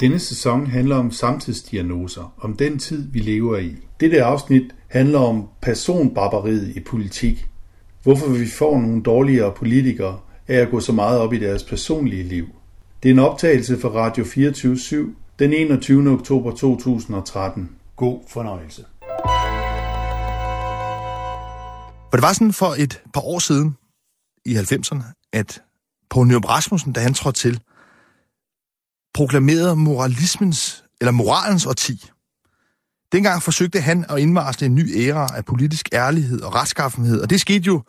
Denne sæson handler om samtidsdiagnoser, om den tid, vi lever i. Dette afsnit handler om personbarbariet i politik. Hvorfor vi får nogle dårligere politikere af at gå så meget op i deres personlige liv. Det er en optagelse fra Radio 24 den 21. oktober 2013. God fornøjelse. For det var sådan for et par år siden, i 90'erne, at Poul Nyrup Rasmussen, da han trådte til, proklamerede moralismens, eller moralens årti. Dengang forsøgte han at indvarsle en ny æra af politisk ærlighed og retskaffenhed, og det skete jo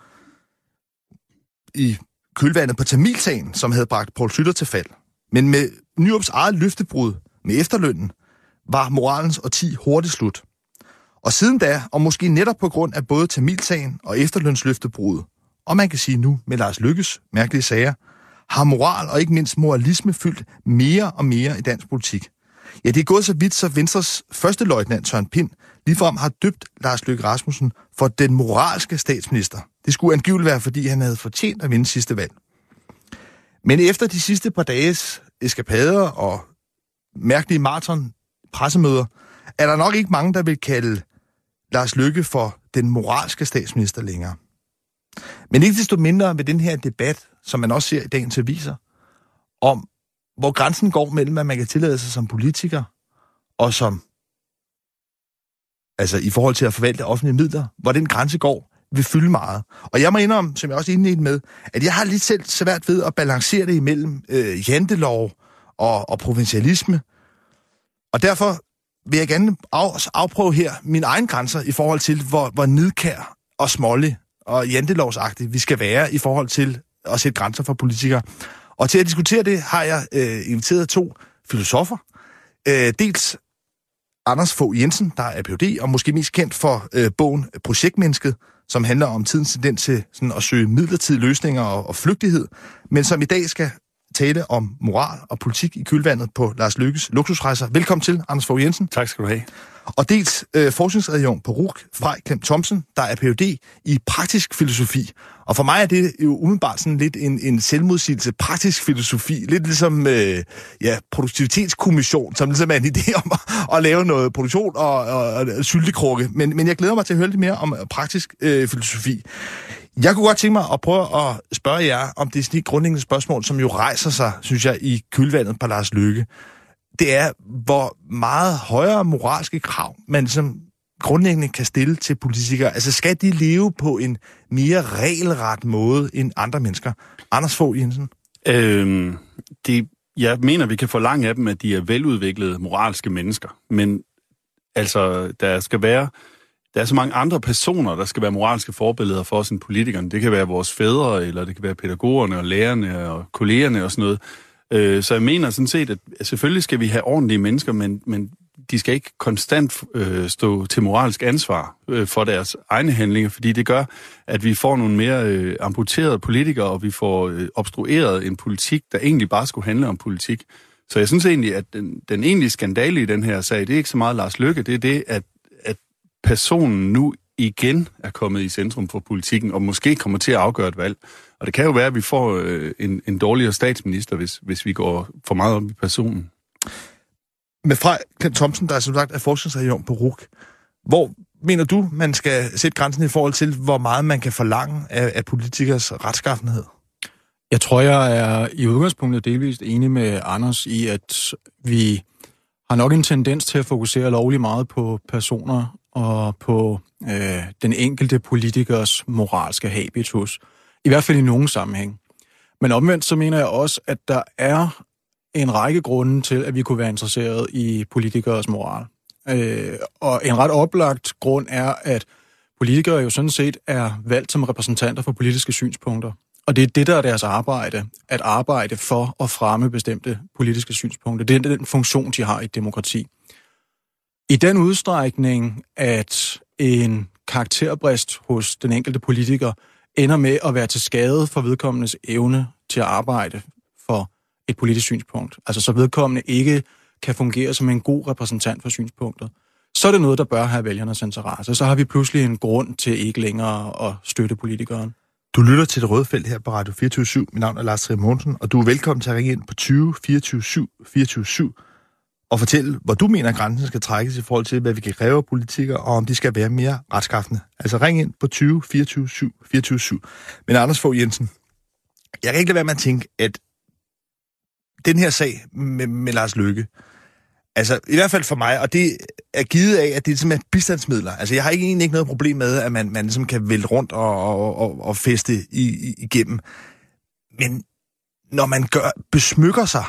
i kølvandet på Tamilsagen, som havde bragt Paul Slytter til fald. Men med Nyrups eget løftebrud med efterlønnen, var moralens årti hurtigt slut. Og siden da, og måske netop på grund af både Tamilsagen og efterlønsløftebruddet, og man kan sige nu med Lars Lykkes mærkelige sager, har moral og ikke mindst moralisme fyldt mere og mere i dansk politik. Ja, det er gået så vidt, så Venstres første løjtnant Søren Pind ligefrem har døbt Lars Løkke Rasmussen for den moralske statsminister. Det skulle angiveligt være, fordi han havde fortjent at vinde sidste valg. Men efter de sidste par dages eskapader og mærkelige maraton pressemøder, er der nok ikke mange, der vil kalde Lars Løkke for den moralske statsminister længere. Men ikke desto mindre ved den her debat, som man også ser i dagens aviser, om hvor grænsen går mellem, hvad man kan tillade sig som politiker, og som, altså i forhold til at forvalte offentlige midler, hvor den grænse går, vil fylde meget. Og jeg må indrømme, som jeg også indledte med, at jeg har lidt selv svært ved at balancere det imellem øh, jantelov og, og provincialisme. Og derfor vil jeg gerne af, afprøve her mine egne grænser i forhold til, hvor, hvor nidkær og smålig og jantelovsagtigt vi skal være i forhold til at sætte grænser for politikere. Og til at diskutere det har jeg øh, inviteret to filosofer. Øh, dels Anders Fogh Jensen, der er Ph.D., og måske mest kendt for øh, bogen Projektmennesket, som handler om tidens tendens til sådan, at søge midlertidige løsninger og, og flygtighed, men som i dag skal tale om moral og politik i kølvandet på Lars Lykkes luksusrejser. Velkommen til, Anders Fogh Jensen. Tak skal du have. Og dels øh, forskningsregion på RUK, Frej Klem Thomsen, der er Ph.D. i praktisk filosofi. Og for mig er det jo umiddelbart sådan lidt en, en selvmodsigelse, praktisk filosofi. Lidt ligesom øh, ja, produktivitetskommission, som ligesom er en idé om at, at lave noget produktion og, og, og syltekrukke. Men, men jeg glæder mig til at høre lidt mere om praktisk øh, filosofi. Jeg kunne godt tænke mig at prøve at spørge jer om det sådan grundlæggende spørgsmål, som jo rejser sig, synes jeg, i kølvandet på Lars Lykke. Det er, hvor meget højere moralske krav man som grundlæggende kan stille til politikere. Altså, skal de leve på en mere regelret måde end andre mennesker? Anders Fogh Jensen? Øhm, det, jeg mener, vi kan forlange af dem, at de er veludviklede moralske mennesker. Men altså, der skal være der er så mange andre personer, der skal være moralske forbilleder for os end politikerne. Det kan være vores fædre, eller det kan være pædagogerne og lærerne og kollegerne og sådan noget. Øh, så jeg mener sådan set, at selvfølgelig skal vi have ordentlige mennesker, men, men de skal ikke konstant øh, stå til moralsk ansvar øh, for deres egne handlinger, fordi det gør, at vi får nogle mere øh, amputerede politikere, og vi får øh, obstrueret en politik, der egentlig bare skulle handle om politik. Så jeg synes egentlig, at den, den egentlige skandale i den her sag, det er ikke så meget Lars Lykke, det er det, at personen nu igen er kommet i centrum for politikken, og måske kommer til at afgøre et valg. Og det kan jo være, at vi får øh, en, en dårligere statsminister, hvis, hvis vi går for meget op i personen. Med fra Klem Thomsen, der er som sagt er forskningsregion på RUK, hvor mener du, man skal sætte grænsen i forhold til, hvor meget man kan forlange af, af politikers retskaffenhed? Jeg tror, jeg er i udgangspunktet delvist enig med Anders i, at vi har nok en tendens til at fokusere lovlig meget på personer og på øh, den enkelte politikers moralske habitus. I hvert fald i nogen sammenhæng. Men omvendt så mener jeg også, at der er en række grunde til, at vi kunne være interesseret i politikers moral. Øh, og en ret oplagt grund er, at politikere jo sådan set er valgt som repræsentanter for politiske synspunkter. Og det er det, der er deres arbejde, at arbejde for at fremme bestemte politiske synspunkter. Det er den funktion, de har i et demokrati. I den udstrækning, at en karakterbrist hos den enkelte politiker ender med at være til skade for vedkommendes evne til at arbejde for et politisk synspunkt, altså så vedkommende ikke kan fungere som en god repræsentant for synspunktet, så er det noget, der bør have vælgernes interesse. Så har vi pludselig en grund til ikke længere at støtte politikeren. Du lytter til det røde felt her på Radio 24 Mit navn er Lars Trier Mogensen, og du er velkommen til at ringe ind på 20 24 7 24 7 og fortælle, hvor du mener, at grænsen skal trækkes i forhold til, hvad vi kan kræve af politikere, og om de skal være mere retskaffende. Altså ring ind på 20 24 7 24 7. Men Anders Fogh Jensen, jeg kan ikke lade være med at tænke, at den her sag med, med Lars Løkke, altså i hvert fald for mig, og det er givet af, at det ligesom er bistandsmidler. Altså jeg har ikke, egentlig ikke noget problem med, at man, man ligesom kan vælte rundt og, og, og, og feste i, i, igennem. Men når man gør, besmykker sig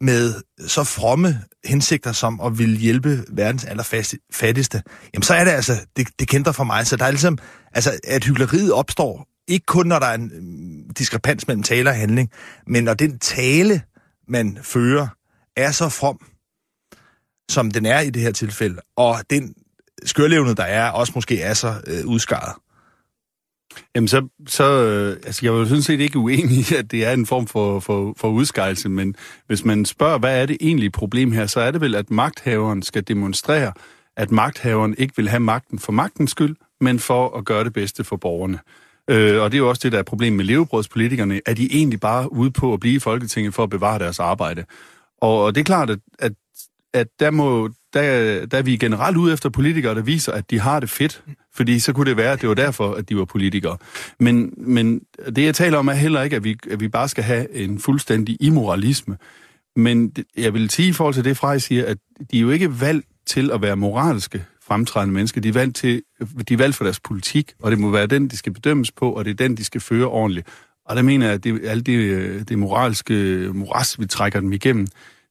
med så fromme hensigter som at ville hjælpe verdens allerfattigste, jamen så er det altså, det, det kender for mig. Så der er ligesom, altså at hyggeleriet opstår, ikke kun når der er en mm, diskrepans mellem tale og handling, men når den tale, man fører, er så from, som den er i det her tilfælde, og den skørlevne, der er, også måske er så øh, udskaret. Jamen, så, så øh, altså, jeg var jo sådan set ikke uenig i, at det er en form for, for, for udskejelse, men hvis man spørger, hvad er det egentlige problem her, så er det vel, at magthaveren skal demonstrere, at magthaveren ikke vil have magten for magtens skyld, men for at gøre det bedste for borgerne. Øh, og det er jo også det, der er problemet med levebrødspolitikerne, at de egentlig bare ude på at blive i Folketinget for at bevare deres arbejde. Og, og det er klart, at, at, at der, må, der, der er vi generelt ude efter politikere, der viser, at de har det fedt. Fordi så kunne det være, at det var derfor, at de var politikere. Men, men det, jeg taler om, er heller ikke, at vi, at vi bare skal have en fuldstændig immoralisme. Men jeg vil sige i forhold til det, Frej siger, at de er jo ikke valgt til at være moralske fremtrædende mennesker. De er valgt, til, de er valgt for deres politik, og det må være den, de skal bedømmes på, og det er den, de skal føre ordentligt. Og der mener jeg, at det, alt det, øh, det moralske moras, vi trækker dem igennem,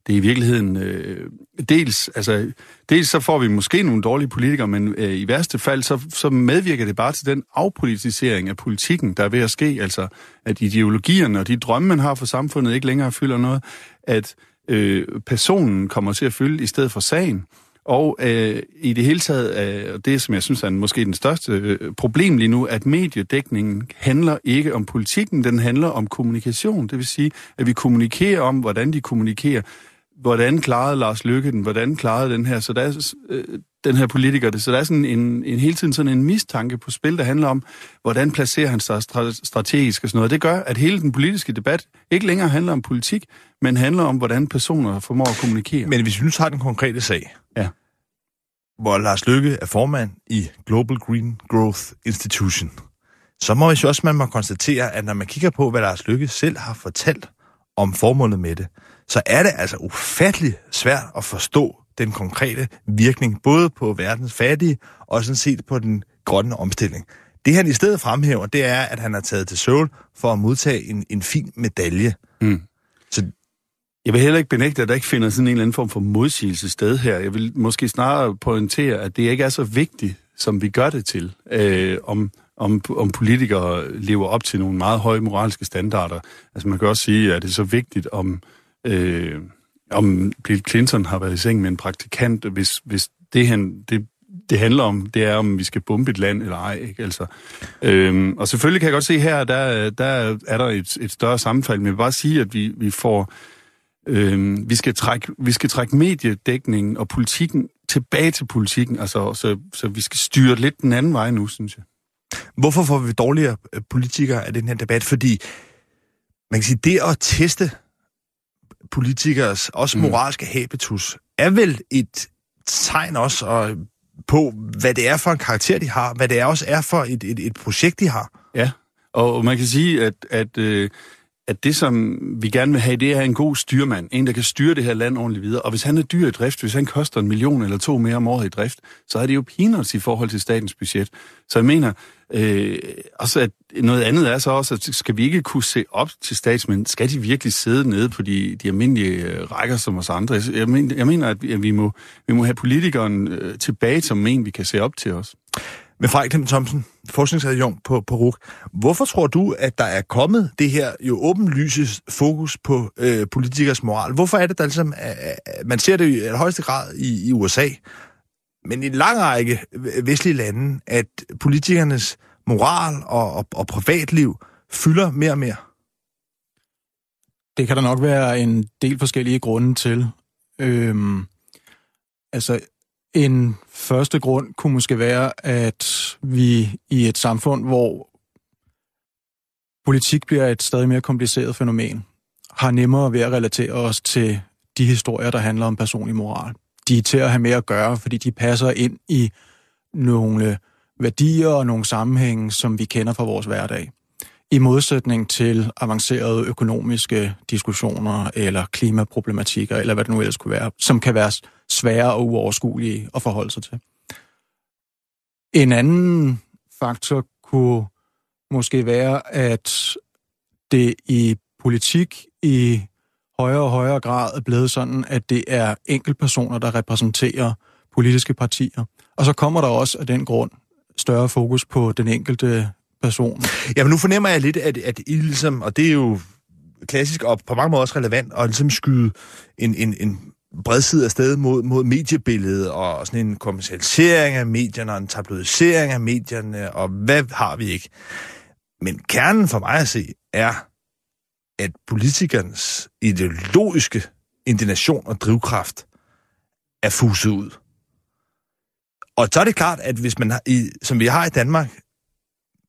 det er i virkeligheden øh, dels, altså, dels så får vi måske nogle dårlige politikere, men øh, i værste fald, så, så medvirker det bare til den afpolitisering af politikken, der er ved at ske, altså at ideologierne og de drømme, man har for samfundet, ikke længere fylder noget, at øh, personen kommer til at fylde i stedet for sagen. Og øh, i det hele taget, øh, det som jeg synes er måske den største øh, problem lige nu, at mediedækningen handler ikke om politikken, den handler om kommunikation. Det vil sige, at vi kommunikerer om, hvordan de kommunikerer hvordan klarede Lars Lykke den, hvordan klarede den her, så der er, øh, den her politiker det. Så der er sådan en, en hele tiden sådan en mistanke på spil, der handler om, hvordan placerer han sig strategisk og sådan noget. Det gør, at hele den politiske debat ikke længere handler om politik, men handler om, hvordan personer formår at kommunikere. Men hvis vi nu tager den konkrete sag, ja. hvor Lars Lykke er formand i Global Green Growth Institution, så må vi også man må konstatere, at når man kigger på, hvad Lars Lykke selv har fortalt om formålet med det, så er det altså ufattelig svært at forstå den konkrete virkning, både på verdens fattige og sådan set på den grønne omstilling. Det han i stedet fremhæver, det er, at han har taget til Seoul for at modtage en, en fin medalje. Mm. Så jeg vil heller ikke benægte, at der ikke finder sådan en eller anden form for modsigelse sted her. Jeg vil måske snarere pointere, at det ikke er så vigtigt, som vi gør det til, øh, om, om, om politikere lever op til nogle meget høje moralske standarder. Altså man kan også sige, at det er så vigtigt, om øh, om Bill Clinton har været i seng med en praktikant, hvis, hvis det, han, det, det handler om, det er, om vi skal bombe et land eller ej. Ikke? Altså, øhm, og selvfølgelig kan jeg godt se her, der, der er der et, et større sammenfald, men jeg vil bare sige, at vi, vi får... Øhm, vi, skal trække, vi skal trække mediedækningen og politikken tilbage til politikken, altså, så, så vi skal styre lidt den anden vej nu, synes jeg. Hvorfor får vi dårligere øh, politikere af den her debat? Fordi man kan sige, det at teste politikers, også mm. moralske mm. habitus, er vel et tegn også og, på, hvad det er for en karakter, de har, hvad det er også er for et, et, et projekt, de har. Ja, og man kan sige, at, at, øh, at det, som vi gerne vil have, det er en god styrmand. En, der kan styre det her land ordentligt videre. Og hvis han er dyr i drift, hvis han koster en million eller to mere om året i drift, så er det jo peanuts i forhold til statens budget. Så jeg mener, Øh, også at noget andet er så også, at skal vi ikke kunne se op til statsmænd? Skal de virkelig sidde nede på de, de almindelige øh, rækker som os andre? Jeg mener, jeg mener at, vi, at vi, må, vi må have politikeren øh, tilbage som en, vi kan se op til os. Med Frederik Thomsen, forskningsadjunkt på, på RUK. Hvorfor tror du, at der er kommet det her jo åbenlyse fokus på øh, politikers moral? Hvorfor er det, der ligesom, øh, man ser det i højeste grad i, i USA, men i en lang række vestlige lande, at politikernes moral og, og, og privatliv fylder mere og mere? Det kan der nok være en del forskellige grunde til. Øhm, altså, en første grund kunne måske være, at vi i et samfund, hvor politik bliver et stadig mere kompliceret fænomen, har nemmere ved at relatere os til de historier, der handler om personlig moral. De er til at have med at gøre, fordi de passer ind i nogle værdier og nogle sammenhænge, som vi kender fra vores hverdag. I modsætning til avancerede økonomiske diskussioner eller klimaproblematikker, eller hvad det nu ellers kunne være, som kan være svære og uoverskuelige at forholde sig til. En anden faktor kunne måske være, at det i politik i højere og højere grad er blevet sådan, at det er enkeltpersoner, der repræsenterer politiske partier. Og så kommer der også af den grund større fokus på den enkelte person. Ja, men nu fornemmer jeg lidt, at, at I ligesom, og det er jo klassisk og på mange måder også relevant, at ligesom skyde en, en, en bredside afsted mod, mod mediebilledet og sådan en kommersialisering af medierne og en tabloidisering af medierne, og hvad har vi ikke? Men kernen for mig at se er, at politikernes ideologiske indignation og drivkraft er fuset ud. Og så er det klart, at hvis man, har, i, som vi har i Danmark,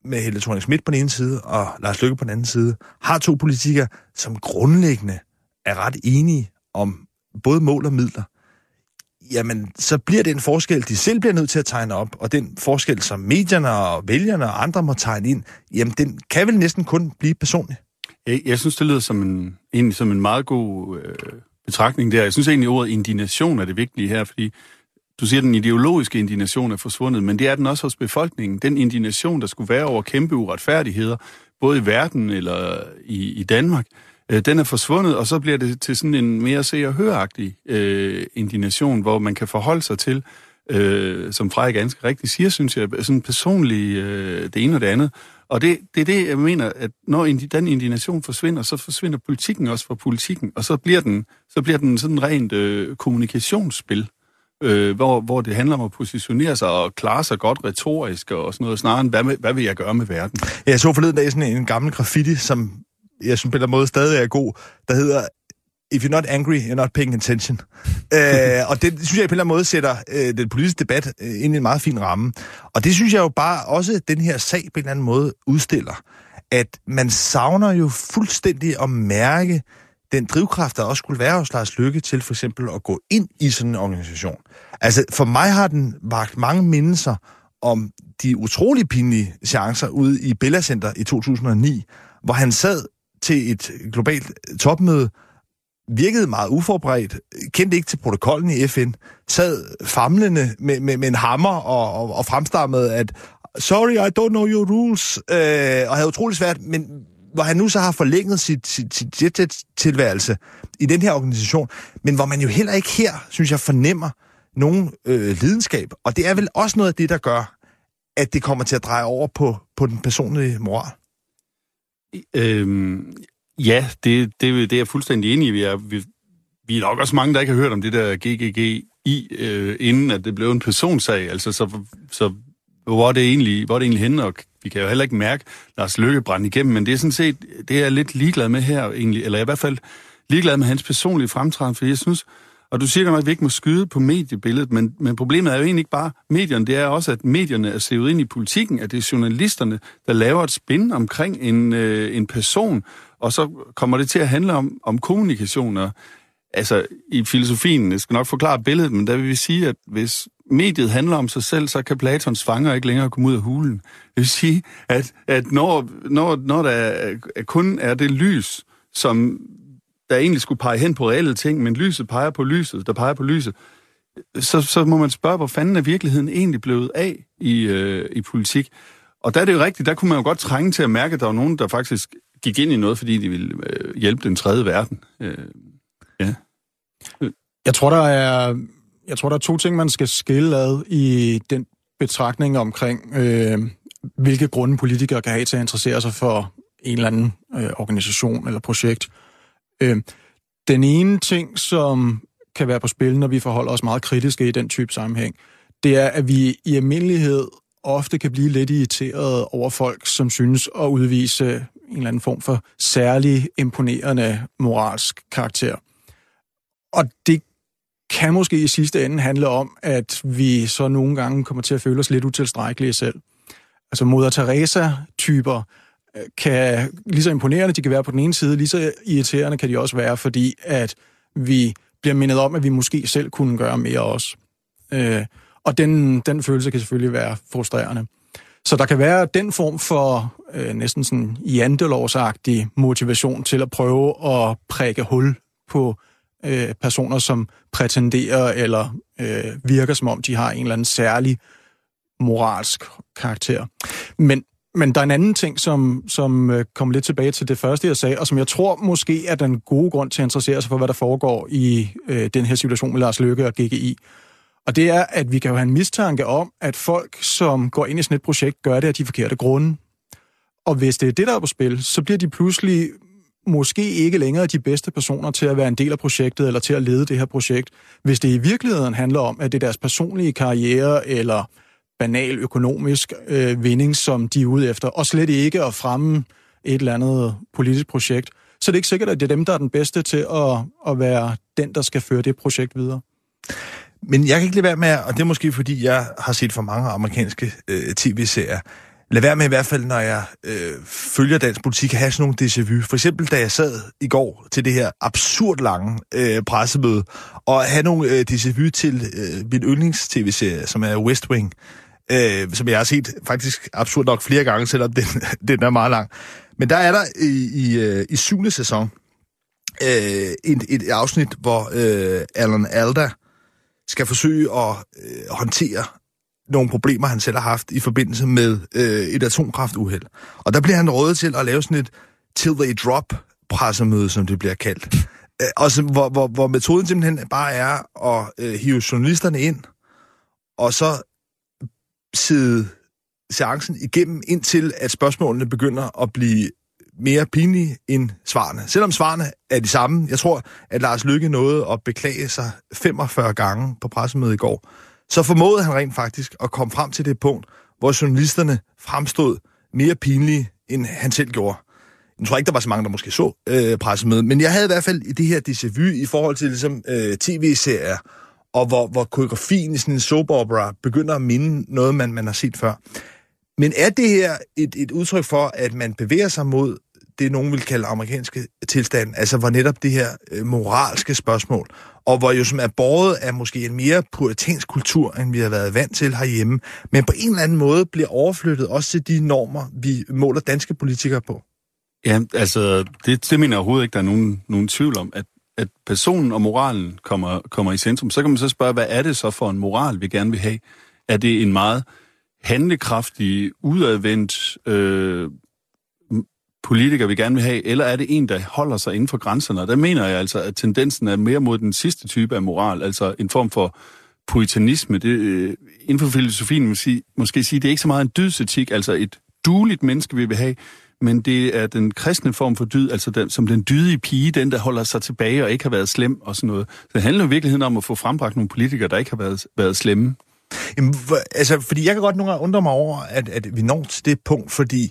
med Helle thorning Schmidt på den ene side og Lars Løkke på den anden side, har to politikere, som grundlæggende er ret enige om både mål og midler, jamen så bliver det en forskel, de selv bliver nødt til at tegne op, og den forskel, som medierne og vælgerne og andre må tegne ind, jamen den kan vel næsten kun blive personlig. Jeg, jeg synes, det lyder som en, egentlig som en meget god øh, betragtning der. Jeg synes egentlig, ordet indignation er det vigtige her, fordi du siger, at den ideologiske indignation er forsvundet, men det er den også hos befolkningen. Den indignation, der skulle være over kæmpe uretfærdigheder, både i verden eller i, i Danmark, øh, Øh, den er forsvundet, og så bliver det til sådan en mere se- og høragtig øh, indignation, hvor man kan forholde sig til, øh, som Frederik ganske rigtigt siger, synes jeg, sådan personligt øh, det ene og det andet. Og det, det er det, jeg mener, at når den indignation forsvinder, så forsvinder politikken også fra politikken, og så bliver den, så bliver den sådan rent øh, kommunikationsspil øh, hvor, hvor det handler om at positionere sig og klare sig godt retorisk og sådan noget, snarere end, hvad, med, hvad vil jeg gøre med verden? Jeg så forleden dag sådan en gammel graffiti, som jeg synes på en måde stadig er god, der hedder If you're not angry, you're not paying attention. øh, og det synes jeg på en eller anden måde sætter øh, den politiske debat øh, ind i en meget fin ramme. Og det synes jeg jo bare også, den her sag på en eller anden måde udstiller, at man savner jo fuldstændig at mærke den drivkraft, der også skulle være hos Lars Lykke til for eksempel at gå ind i sådan en organisation. Altså, for mig har den vagt mange mindelser om de utrolig pinlige chancer ude i Bella Center i 2009, hvor han sad til et globalt topmøde, virkede meget uforberedt, kendte ikke til protokollen i FN, sad famlende med, med, med en hammer og, og, og fremstammede, at sorry, I don't know your rules, øh, og havde utrolig svært, men hvor han nu så har forlænget sit, sit, sit, jet-tilværelse i den her organisation, men hvor man jo heller ikke her, synes jeg, fornemmer nogen øh, lidenskab. Og det er vel også noget af det, der gør, at det kommer til at dreje over på, på den personlige moral. Øhm, ja, det, det, det er jeg fuldstændig enig i. Vi er, vi, vi er nok også mange, der ikke har hørt om det der GGG i, øh, inden at det blev en personsag. Altså, så, så hvor er det egentlig, hvor er det egentlig henne, og vi kan jo heller ikke mærke Lars Løkke brænde igennem, men det er sådan set, det er jeg lidt ligeglad med her egentlig, eller i hvert fald ligeglad med hans personlige fremtræden, fordi jeg synes, og du siger godt at vi ikke må skyde på mediebilledet, men, men problemet er jo egentlig ikke bare medierne, det er også, at medierne er sævet ind i politikken, at det er journalisterne, der laver et spin omkring en, øh, en person, og så kommer det til at handle om, om kommunikationer. Altså, i filosofien, jeg skal nok forklare billedet, men der vil vi sige, at hvis mediet handler om sig selv, så kan Platons fanger ikke længere komme ud af hulen. Det vil sige, at, at når, når, når der kun er det lys, som der egentlig skulle pege hen på reelle ting, men lyset peger på lyset, der peger på lyset, så, så må man spørge, hvor fanden er virkeligheden egentlig blevet af i, øh, i politik? Og der er det jo rigtigt, der kunne man jo godt trænge til at mærke, at der var nogen, der faktisk gik ind i noget, fordi de ville øh, hjælpe den tredje verden. Øh, ja. Jeg tror, der er jeg tror, der er to ting, man skal skille ad i den betragtning omkring, øh, hvilke grunde politikere kan have til at interessere sig for en eller anden øh, organisation eller projekt. Øh, den ene ting, som kan være på spil, når vi forholder os meget kritiske i den type sammenhæng, det er, at vi i almindelighed ofte kan blive lidt irriteret over folk, som synes at udvise en eller anden form for særlig imponerende moralsk karakter. Og det kan måske i sidste ende handle om, at vi så nogle gange kommer til at føle os lidt utilstrækkelige selv. Altså Moder Teresa-typer kan lige så imponerende de kan være på den ene side, lige så irriterende kan de også være, fordi at vi bliver mindet om, at vi måske selv kunne gøre mere også. Øh, og den, den følelse kan selvfølgelig være frustrerende. Så der kan være den form for øh, næsten sådan jantelovsagtig motivation til at prøve at prikke hul på øh, personer, som prætenderer eller øh, virker som om, de har en eller anden særlig moralsk karakter. Men, men der er en anden ting, som, som øh, kommer lidt tilbage til det første, jeg sagde, og som jeg tror måske er den gode grund til at interessere sig for, hvad der foregår i øh, den her situation med Lars Løkke og GGI. Og det er, at vi kan jo have en mistanke om, at folk, som går ind i sådan et projekt, gør det af de forkerte grunde. Og hvis det er det, der er på spil, så bliver de pludselig måske ikke længere de bedste personer til at være en del af projektet eller til at lede det her projekt, hvis det i virkeligheden handler om, at det er deres personlige karriere eller banal økonomisk øh, vinding, som de er ude efter, og slet ikke at fremme et eller andet politisk projekt, så det er ikke sikkert, at det er dem, der er den bedste til at, at være den, der skal føre det projekt videre. Men jeg kan ikke lade være med, og det er måske fordi, jeg har set for mange amerikanske øh, tv-serier, lad være med i hvert fald, når jeg øh, følger dansk politik, at have sådan nogle déjà vu. For eksempel, da jeg sad i går til det her absurd lange øh, pressemøde, og have nogle øh, déjà vu til øh, min yndlings-tv-serie, som er West Wing, øh, som jeg har set faktisk absurd nok flere gange, selvom den, den er meget lang. Men der er der i, i, øh, i syvende sæson øh, et, et afsnit, hvor øh, Alan Alda skal forsøge at øh, håndtere nogle problemer, han selv har haft i forbindelse med øh, et atomkraftuheld. Og der bliver han rådet til at lave sådan et till they drop pressemøde, som det bliver kaldt. Øh, og så, hvor, hvor, hvor metoden simpelthen bare er at øh, hive journalisterne ind, og så sidde seancen igennem, indtil at spørgsmålene begynder at blive mere pinlige end svarene. Selvom svarene er de samme. Jeg tror, at Lars Lykke nåede at beklage sig 45 gange på pressemødet i går så formåede han rent faktisk at komme frem til det punkt, hvor journalisterne fremstod mere pinlige, end han selv gjorde. Jeg tror ikke, der var så mange, der måske så øh, pressemødet, men jeg havde i hvert fald i det her déjà vu i forhold til ligesom, øh, tv-serier, og hvor, hvor koreografien i sådan en soap opera begynder at minde noget, man, man har set før. Men er det her et, et udtryk for, at man bevæger sig mod det, nogen vil kalde amerikanske tilstand, altså hvor netop det her øh, moralske spørgsmål, og hvor jo som er båret af måske en mere puritansk kultur, end vi har været vant til herhjemme, men på en eller anden måde bliver overflyttet også til de normer, vi måler danske politikere på. Ja, altså, det, det mener jeg overhovedet ikke, der er nogen, nogen tvivl om, at, at personen og moralen kommer, kommer i centrum. Så kan man så spørge, hvad er det så for en moral, vi gerne vil have? Er det en meget handlekraftig, udadvendt øh, politiker, vi gerne vil have, eller er det en, der holder sig inden for grænserne? Og der mener jeg altså, at tendensen er mere mod den sidste type af moral, altså en form for puritanisme. Det, øh, inden for filosofien måske, måske sige, det er ikke så meget en dydsetik, altså et dueligt menneske, vi vil have, men det er den kristne form for dyd, altså den, som den dydige pige, den der holder sig tilbage og ikke har været slem og sådan noget. Så det handler i virkeligheden om at få frembragt nogle politikere, der ikke har været, været slemme. Jamen, for, altså, fordi jeg kan godt nogle gange undre mig over, at, at vi når til det punkt, fordi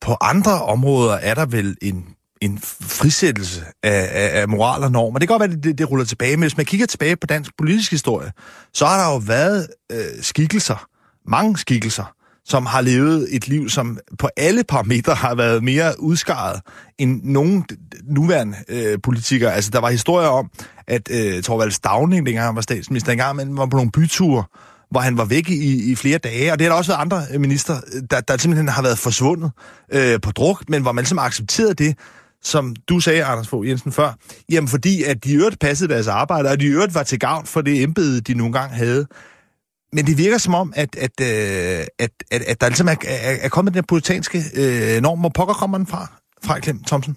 på andre områder er der vel en, en frisættelse af, af, af moral og normer. Det kan godt være, at det, det ruller tilbage, men hvis man kigger tilbage på dansk politisk historie, så har der jo været øh, skikkelser, mange skikkelser, som har levet et liv, som på alle parametre har været mere udskaret end nogen nuværende øh, politikere. Altså, der var historier om, at øh, Torvald Stavning, dengang han var statsminister, engang man var på nogle byture, hvor han var væk i, i flere dage. Og det har der også været andre øh, minister, øh, der, der simpelthen har været forsvundet øh, på druk, men hvor man ligesom accepterede det, som du sagde, Anders Fogh Jensen, før, jamen fordi, at de øvrigt passede deres arbejde, og de øvrigt var til gavn for det embede, de nogle gange havde. Men det virker som om, at, at, øh, at, at, at der ligesom er, er, er kommet den her puritanske øh, norm. Hvor pokker kommer den fra, fra Clem Thomsen?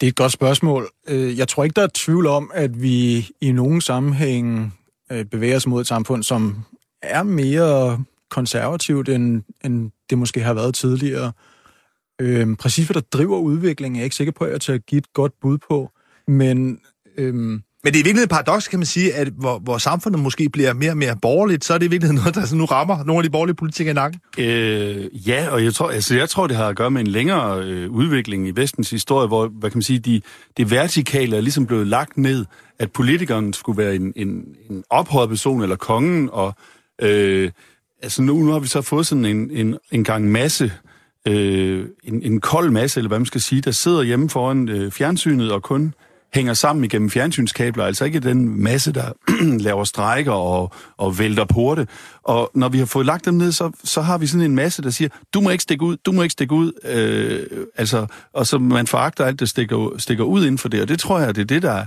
Det er et godt spørgsmål. Øh, jeg tror ikke, der er tvivl om, at vi i nogen sammenhæng øh, bevæger os mod et samfund, som er mere konservativt, end, end det måske har været tidligere. Øhm, præcis hvad der driver udviklingen, er jeg ikke sikker på, at jeg til at give et godt bud på. Men øhm, men det er virkelig et paradoks, kan man sige, at hvor, hvor samfundet måske bliver mere og mere borgerligt, så er det virkelig noget, der nu rammer nogle af de borgerlige politikere i nakken. Øh, ja, og jeg tror, altså, jeg tror, det har at gøre med en længere øh, udvikling i vestens historie, hvor, hvad kan man sige, de, det vertikale er ligesom blevet lagt ned, at politikeren skulle være en, en, en ophøjet person, eller kongen, og øh, altså nu, nu har vi så fået sådan en, en, en gang masse, øh, en, en kold masse, eller hvad man skal sige, der sidder hjemme foran øh, fjernsynet og kun hænger sammen igennem fjernsynskabler, altså ikke den masse, der laver strækker og, og vælter porte. Og når vi har fået lagt dem ned, så, så har vi sådan en masse, der siger, du må ikke stikke ud, du må ikke stikke ud, øh, altså, og så man foragter alt, der stikker, stikker ud inden for det, og det tror jeg, det er det, der,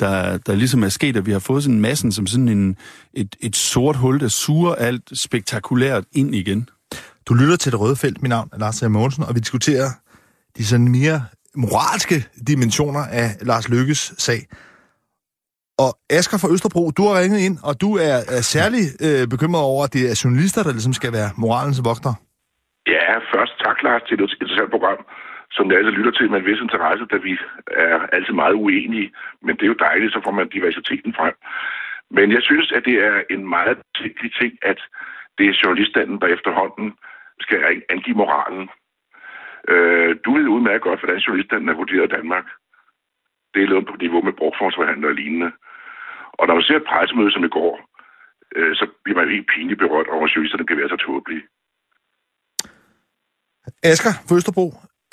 der, der ligesom er sket, at vi har fået sådan en massen som sådan en, et, et sort hul, der suger alt spektakulært ind igen. Du lytter til Det Røde Felt. Mit navn er Lars Trier Mogensen, og vi diskuterer de sådan mere moralske dimensioner af Lars Lykkes sag. Og Asger fra Østerbro, du har ringet ind, og du er, er særlig øh, bekymret over, at det er journalister, der ligesom skal være moralens vogter. Ja, først tak, Lars, til et interessant program, som jeg altid lytter til med en vis interesse, da vi er altid meget uenige. Men det er jo dejligt, så får man diversiteten frem. Men jeg synes, at det er en meget vigtig ting, at det er journalistanden, der efterhånden skal angive moralen. Øh, du ved udmærket godt, hvordan journalistanden er vurderet i Danmark. Det er lavet på niveau med brugforholdsforhandlere og lignende. Og når man ser et pressemøde som i går, øh, så bliver man ikke pinligt berørt over, at journalisterne kan være så tåbelige. Asger fra Østerbro,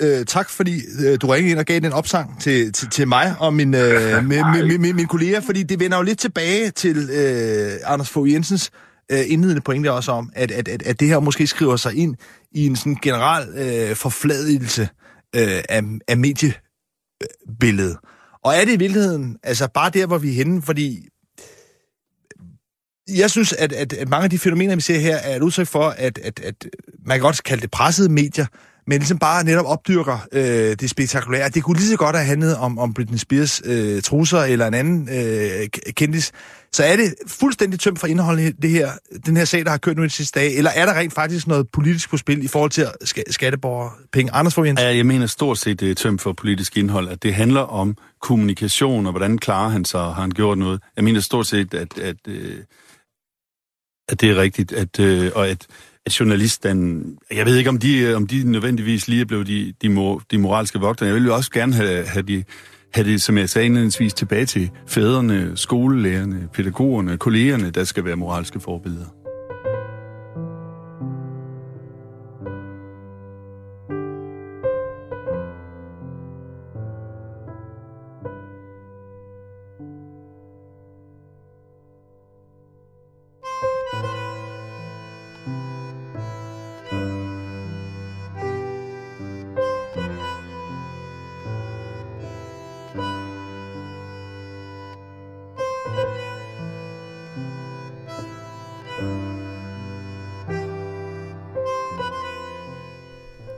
øh, tak fordi øh, du ringede ind og gav den opsang til, til, til mig og min, øh, min, min, min, min kollega, fordi det vender jo lidt tilbage til øh, Anders Fogh Jensens øh, indledende pointe også om, at, at, at, at det her måske skriver sig ind i en sådan generel øh, forfladelse øh, af, af mediebilledet. Og er det i virkeligheden altså bare der, hvor vi er henne? Fordi jeg synes, at, at, at mange af de fænomener, vi ser her, er et udtryk for, at, at, at man kan godt kalde det pressede medier, men ligesom bare netop opdyrker øh, det spektakulære. Det kunne lige så godt have handlet om, om Britney Spears øh, trusser eller en anden øh, kendis. Så er det fuldstændig tømt for indhold det her, den her sag, der har kørt nu i de sidste dage, eller er der rent faktisk noget politisk på spil i forhold til ska- skatteborger penge? Anders Jensen? Ja, jeg mener stort set, det er tømt for politisk indhold, at det handler om kommunikation, og hvordan klarer han sig, har han gjort noget. Jeg mener stort set, at, at, at, at det er rigtigt, at, øh, og at at journalisten, jeg ved ikke, om de, øh, om de nødvendigvis lige er blevet de, de, mor, de moralske vogtere. Jeg vil jo også gerne have, have, de, have det, som jeg sagde indledningsvis, tilbage til fædrene, skolelærerne, pædagogerne, kollegerne, der skal være moralske forbilleder.